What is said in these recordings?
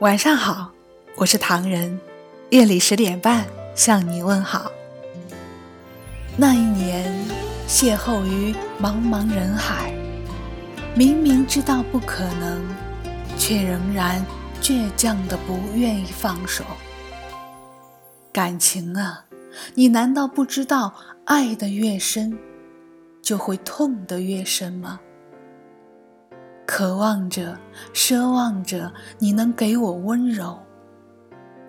晚上好，我是唐人。夜里十点半向你问好。那一年，邂逅于茫茫人海，明明知道不可能，却仍然倔强的不愿意放手。感情啊，你难道不知道，爱的越深，就会痛得越深吗？渴望着，奢望着你能给我温柔，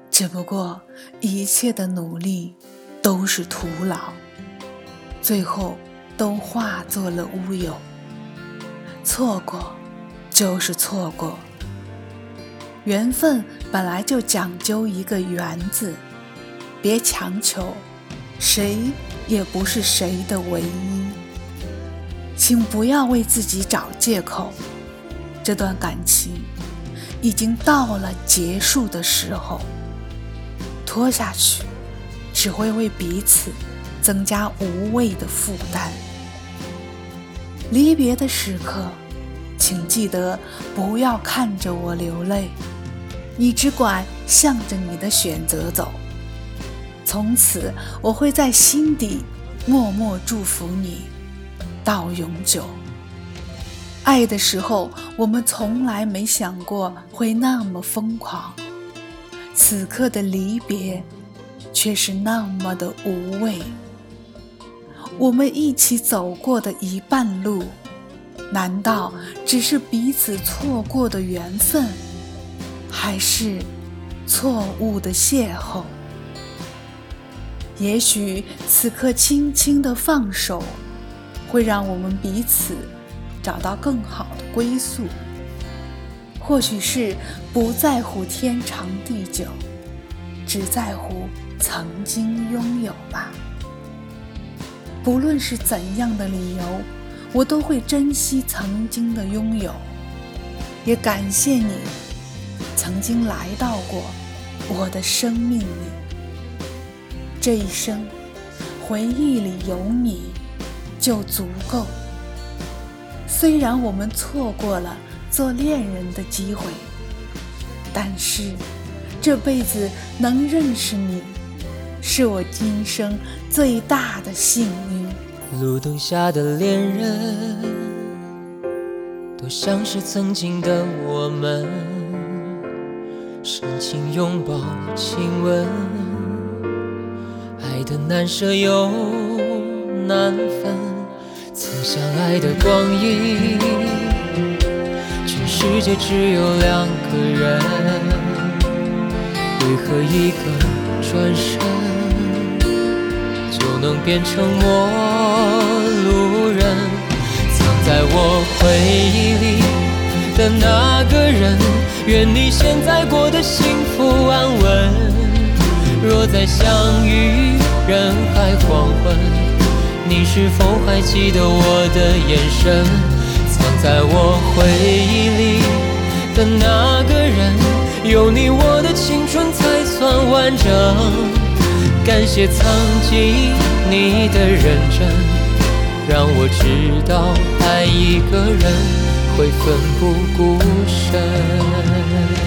只不过一切的努力都是徒劳，最后都化作了乌有。错过，就是错过。缘分本来就讲究一个“缘”字，别强求，谁也不是谁的唯一。请不要为自己找借口。这段感情已经到了结束的时候，拖下去只会为彼此增加无谓的负担。离别的时刻，请记得不要看着我流泪，你只管向着你的选择走。从此，我会在心底默默祝福你到永久。爱的时候，我们从来没想过会那么疯狂，此刻的离别却是那么的无畏。我们一起走过的一半路，难道只是彼此错过的缘分，还是错误的邂逅？也许此刻轻轻的放手，会让我们彼此。找到更好的归宿，或许是不在乎天长地久，只在乎曾经拥有吧。不论是怎样的理由，我都会珍惜曾经的拥有，也感谢你曾经来到过我的生命里。这一生，回忆里有你就足够。虽然我们错过了做恋人的机会，但是这辈子能认识你，是我今生最大的幸运。路灯下的恋人，多像是曾经的我们，深情拥抱、亲吻，爱的难舍又难分。曾相爱的光阴，全世界只有两个人，为何一个转身就能变成陌路人？藏在我回忆里的那个人，愿你现在过得幸福安稳。若再相遇人海黄昏。你是否还记得我的眼神？藏在我回忆里的那个人，有你我的青春才算完整。感谢曾经你的认真，让我知道爱一个人会奋不顾身。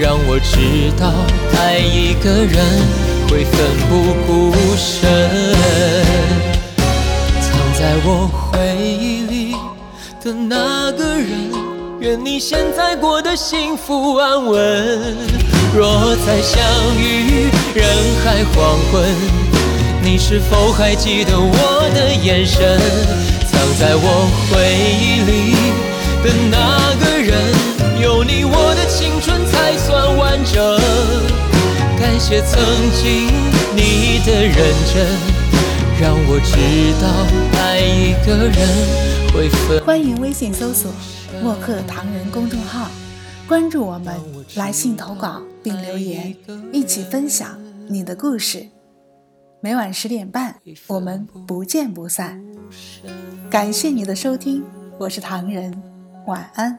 让我知道爱一个人会奋不顾身。藏在我回忆里的那个人，愿你现在过得幸福安稳。若再相遇人海黄昏，你是否还记得我的眼神？藏在我回忆里的那个人，谢曾经你的认真，让我知道爱一个人会分。欢迎微信搜索“墨客唐人”公众号。关注我们，来信投稿并留言，一起分享你的故事。每晚十点半，我们不见不散。感谢你的收听，我是唐人，晚安。